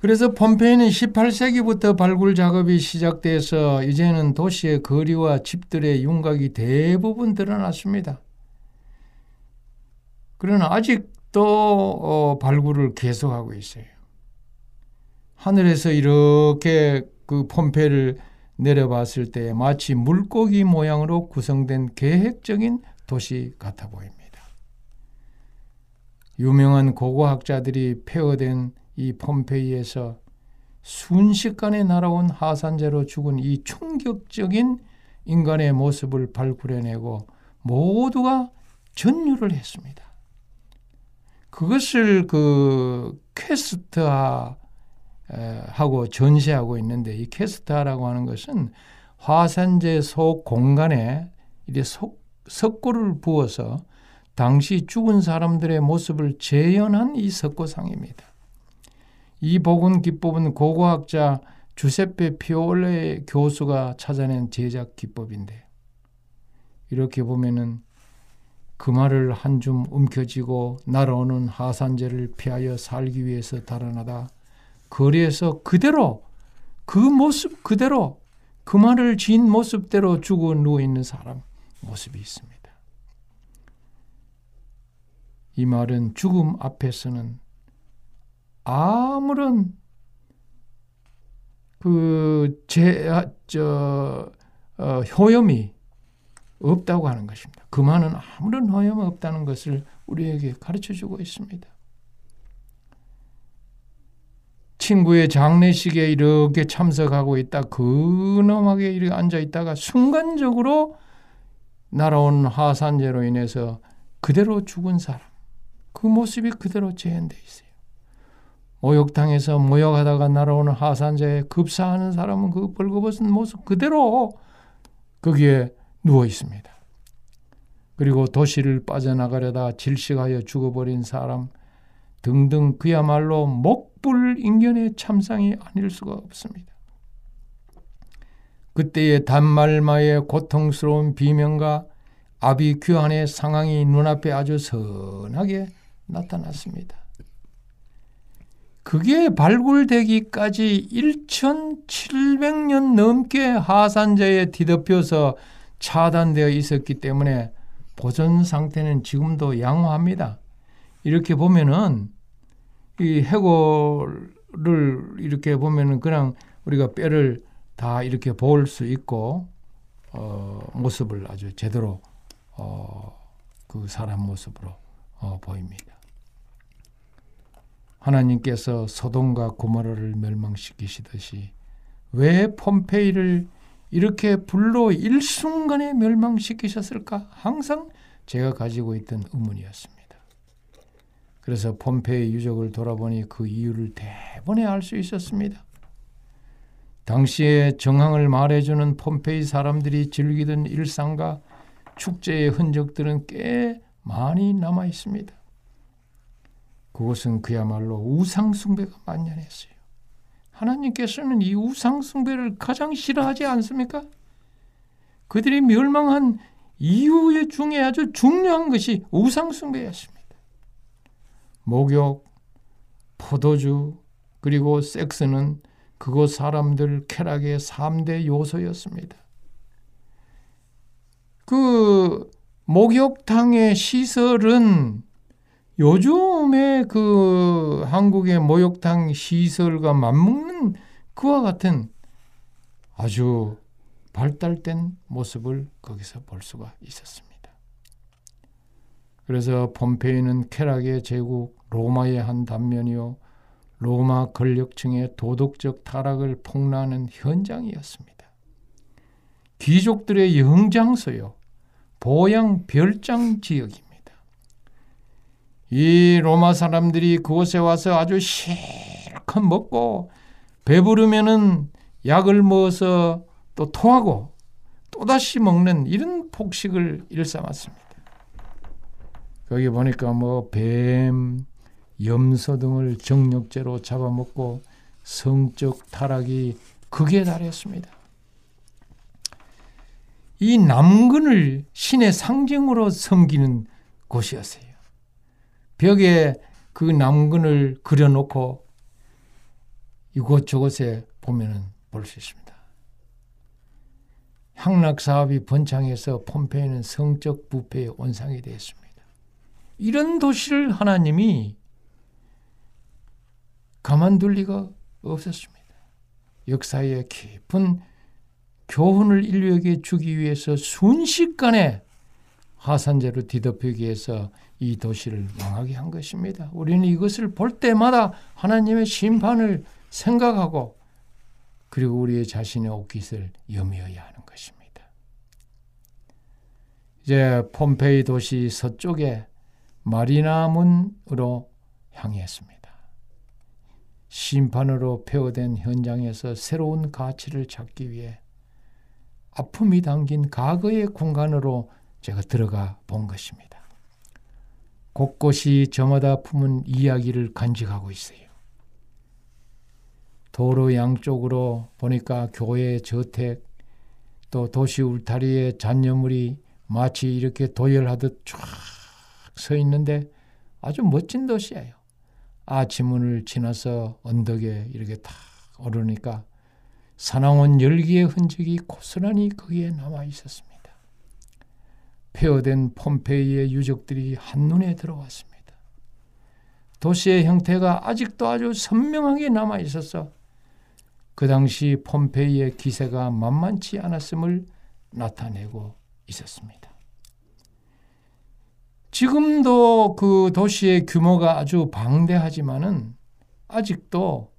그래서 폼페이는 18세기부터 발굴 작업이 시작돼서 이제는 도시의 거리와 집들의 윤곽이 대부분 드러났습니다. 그러나 아직 도 어, 발굴을 계속하고 있어요. 하늘에서 이렇게 그 폼페이를 내려봤을 때 마치 물고기 모양으로 구성된 계획적인 도시 같아 보입니다. 유명한 고고학자들이 폐허된 이 폼페이에서 순식간에 날아온 하산재로 죽은 이 충격적인 인간의 모습을 발굴해내고 모두가 전율을 했습니다. 그것을 그 cast화 하고 전시하고 있는데 이 cast화라고 하는 것은 화산재 속 공간에 이제 석고를 부어서 당시 죽은 사람들의 모습을 재현한 이 석고상입니다. 이 복원 기법은 고고학자 주세페 피오렐리 교수가 찾아낸 제작 기법인데 이렇게 보면은 그 말을 한 줌 움켜쥐고 날아오는 하산제를 피하여 살기 위해서 달아나다 거리에서 그대로 그 모습 그대로 그 말을 지인 모습대로 죽어 누워 있는 사람 모습이 있습니다. 이 말은 죽음 앞에서는 아무런 그제저 어, 효염이 없다고 하는 것입니다. 그 말은 아무런 허염 없다는 것을 우리에게 가르쳐 주고 있습니다. 친구의 장례식에 이렇게 참석하고 있다 근엄하게 이렇게 앉아 있다가 순간적으로 날아온 하산재로 인해서 그대로 죽은 사람 그 모습이 그대로 재현돼 있어요. 모욕탕에서 모욕하다가 날아오는 하산재에 급사하는 사람은 그 벌거벗은 모습 그대로 거기에 누워 있습니다. 그리고 도시를 빠져나가려다 질식하여 죽어버린 사람 등등 그야말로 목불 인견의 참상이 아닐 수가 없습니다. 그때의 단말마의 고통스러운 비명과 아비규환의 상황이 눈앞에 아주 선하게 나타났습니다. 그게 발굴되기까지 1700년 넘게 하산자에 뒤덮여서 차단되어 있었기 때문에 보존 상태는 지금도 양호합니다. 이렇게 보면은 이 해골을 이렇게 보면은 그냥 우리가 뼈를 다 이렇게 볼 수 있고 어, 모습을 아주 제대로 어, 그 사람 모습으로 어, 보입니다. 하나님께서 소돔과 고모라를 멸망시키시듯이 왜 폼페이를 이렇게 불로 일순간에 멸망시키셨을까? 항상 제가 가지고 있던 의문이었습니다. 그래서 폼페이 유적을 돌아보니 그 이유를 대번에 알 수 있었습니다. 당시의 정황을 말해주는 폼페이 사람들이 즐기던 일상과 축제의 흔적들은 꽤 많이 남아 있습니다. 그것은 그야말로 우상숭배가 만연했어요. 하나님께서는 이 우상숭배를 가장 싫어하지 않습니까? 그들이 멸망한 이유 중에 아주 중요한 것이 우상숭배였습니다. 목욕, 포도주, 그리고 섹스는 그곳 사람들 쾌락의 3대 요소였습니다. 그 목욕탕의 시설은 요즘에 그 한국의 목욕탕 시설과 맞먹는 그와 같은 아주 발달된 모습을 거기서 볼 수가 있었습니다. 그래서 폼페이는 쾌락의 제국 로마의 한 단면이요 로마 권력층의 도덕적 타락을 폭로하는 현장이었습니다. 귀족들의 영장소요 보양 별장 지역입니다. 이 로마 사람들이 그곳에 와서 아주 실컷 먹고 배부르면은 약을 먹어서 또 토하고 또다시 먹는 이런 폭식을 일삼았습니다. 거기 보니까 뭐 뱀, 염소 등을 정력제로 잡아먹고 성적 타락이 극에 달했습니다. 이 남근을 신의 상징으로 섬기는 곳이었어요. 벽에 그 남근을 그려놓고 이곳저곳에 보면은 볼 수 있습니다. 향락 사업이 번창해서 폼페이는 성적 부패의 온상이 되었습니다. 이런 도시를 하나님이 가만둘 리가 없었습니다. 역사의 깊은 교훈을 인류에게 주기 위해서 순식간에 하산제로 뒤덮이기 위해서 이 도시를 망하게 한 것입니다. 우리는 이것을 볼 때마다 하나님의 심판을 생각하고 그리고 우리의 자신의 옷깃을 염려해야 하는 것입니다. 이제 폼페이 도시 서쪽에 마리나문으로 향했습니다. 심판으로 폐허된 현장에서 새로운 가치를 찾기 위해 아픔이 담긴 과거의 공간으로 제가 들어가 본 것입니다. 곳곳이 저마다 품은 이야기를 간직하고 있어요. 도로 양쪽으로 보니까 교회 저택, 또 도시 울타리에 잔여물이 마치 이렇게 도열하듯 쫙 서 있는데 아주 멋진 도시예요. 아침문을 지나서 언덕에 이렇게 탁 오르니까 사나운 열기의 흔적이 고스란히 거기에 남아 있었습니다. 폐허된 폼페이의 유적들이 한눈에 들어왔습니다. 도시의 형태가 아직도 아주 선명하게 남아 있어서 그 당시 폼페이의 기세가 만만치 않았음을 나타내고 있었습니다. 지금도 그 도시의 규모가 아주 방대하지만은 아직도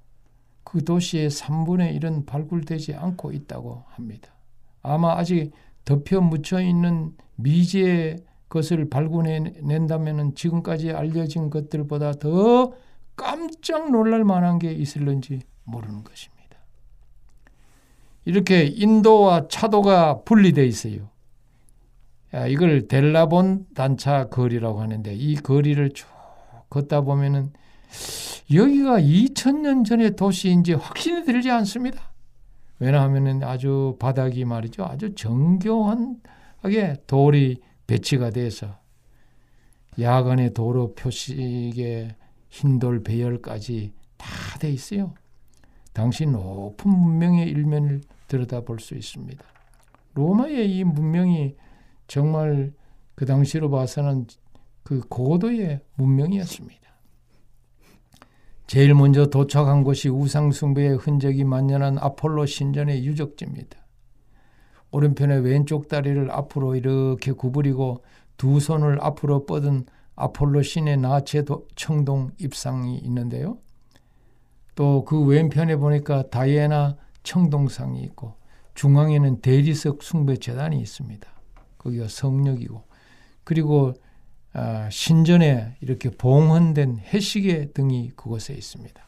그 도시의 3분의 1은 발굴되지 않고 있다고 합니다. 아마 아직 덮여 묻혀 있는 미지의 것을 발굴해낸다면 지금까지 알려진 것들보다 더 깜짝 놀랄 만한 게 있을런지 모르는 것입니다. 이렇게 인도와 차도가 분리되어 있어요. 이걸 델라본 단차 거리라고 하는데 이 거리를 쭉 걷다 보면은 여기가 2000년 전의 도시인지 확신이 들지 않습니다. 왜냐하면 아주 바닥이 말이죠. 아주 정교하게 돌이 배치가 돼서 야간의 도로 표식에 흰돌 배열까지 다 돼 있어요. 당시 높은 문명의 일면을 들여다볼 수 있습니다. 로마의 이 문명이 정말 그 당시로 봐서는 그 고도의 문명이었습니다. 제일 먼저 도착한 곳이 우상숭배의 흔적이 만연한 아폴로 신전의 유적지입니다. 오른편의 왼쪽 다리를 앞으로 이렇게 구부리고 두 손을 앞으로 뻗은 아폴로 신의 나체 청동 입상이 있는데요. 또 그 왼편에 보니까 다이애나 청동상이 있고 중앙에는 대리석 숭배 재단이 있습니다. 거기가 성역이고 그리고 아, 신전에 이렇게 봉헌된 해시계 등이 그곳에 있습니다.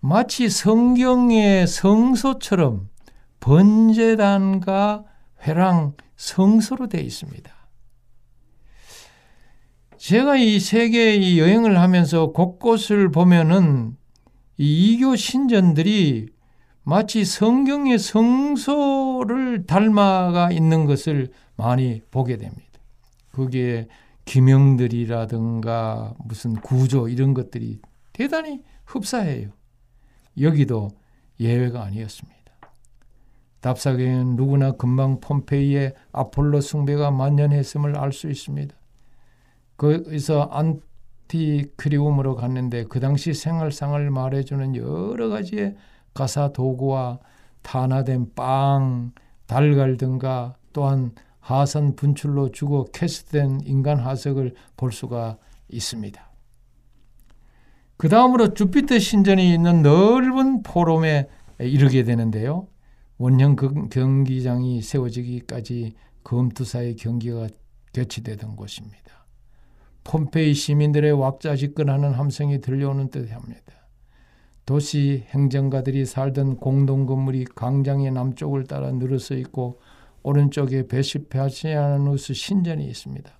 마치 성경의 성소처럼 번제단과 회랑 성소로 되어 있습니다. 제가 이 세계 여행을 하면서 곳곳을 보면은 이 이교 신전들이 마치 성경의 성소를 닮아가 있는 것을 많이 보게 됩니다. 거기에 기명들이라든가 무슨 구조 이런 것들이 대단히 흡사해요. 여기도 예외가 아니었습니다. 답사계는 누구나 금방 폼페이의 아폴로 숭배가 만연했음을 알 수 있습니다. 거기서 안티크리움으로 갔는데 그 당시 생활상을 말해주는 여러 가지의 가사 도구와 탄화된 빵, 달걀 등과 또한 하산 분출로 죽어 캐스된 인간 화석을 볼 수가 있습니다. 그 다음으로 주피터 신전이 있는 넓은 포럼에 이르게 되는데요. 원형 경기장이 세워지기까지 검투사의 경기가 개최되던 곳입니다. 폼페이 시민들의 왁자지껄하는 함성이 들려오는 듯 합니다. 도시 행정가들이 살던 공동 건물이 광장의 남쪽을 따라 늘어서 있고 오른쪽에 베시페아시아누스 신전이 있습니다.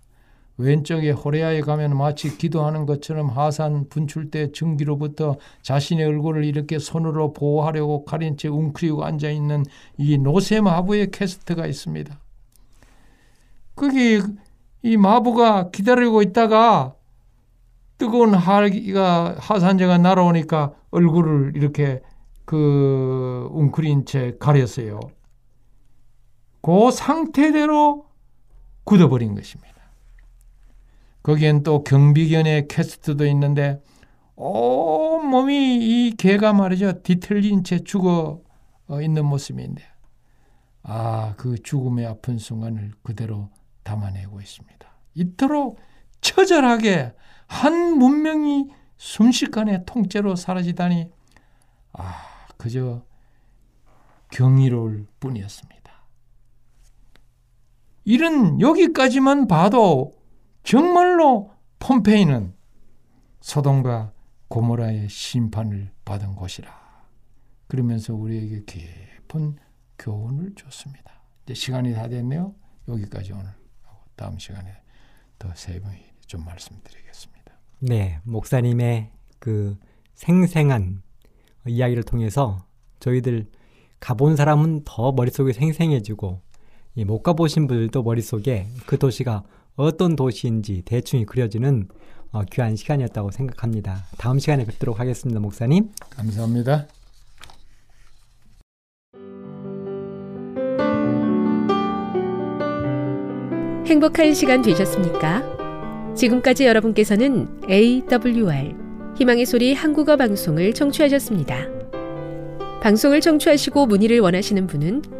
왼쪽에 호레아에 가면 마치 기도하는 것처럼 하산 분출대 증기로부터 자신의 얼굴을 이렇게 손으로 보호하려고 가린 채 웅크리고 앉아 있는 이 노셈 하부의 캐스트가 있습니다. 거기 이 마부가 기다리고 있다가 뜨거운 하기가 하산재가 날아오니까 얼굴을 이렇게 그 웅크린 채 가렸어요. 그 상태대로 굳어버린 것입니다. 거기엔 또 경비견의 캐스트도 있는데 온 몸이 이 개가 말이죠 뒤틀린 채 죽어 있는 모습인데 아 그 죽음의 아픈 순간을 그대로 담아내고 있습니다. 이토록 처절하게 한 문명이 순식간에 통째로 사라지다니 아 그저 경이로울 뿐이었습니다. 이런 여기까지만 봐도 정말로 폼페이는 소돔과 고모라의 심판을 받은 곳이라. 그러면서 우리에게 깊은 교훈을 줬습니다. 이제 시간이 다 됐네요. 여기까지 오늘 다음 시간에 더 세분히 좀 말씀드리겠습니다. 네, 목사님의 그 생생한 이야기를 통해서 저희들 가본 사람은 더 머릿속에 생생해지고 이 못 가보신 분들도 머릿속에 그 도시가 어떤 도시인지 대충 그려지는 어, 귀한 시간이었다고 생각합니다. 다음 시간에 뵙도록 하겠습니다, 목사님. 감사합니다. 행복한 시간 되셨습니까? 지금까지 여러분께서는 AWR 희망의 소리 한국어 방송을 청취하셨습니다. 방송을 청취하시고 문의를 원하시는 분은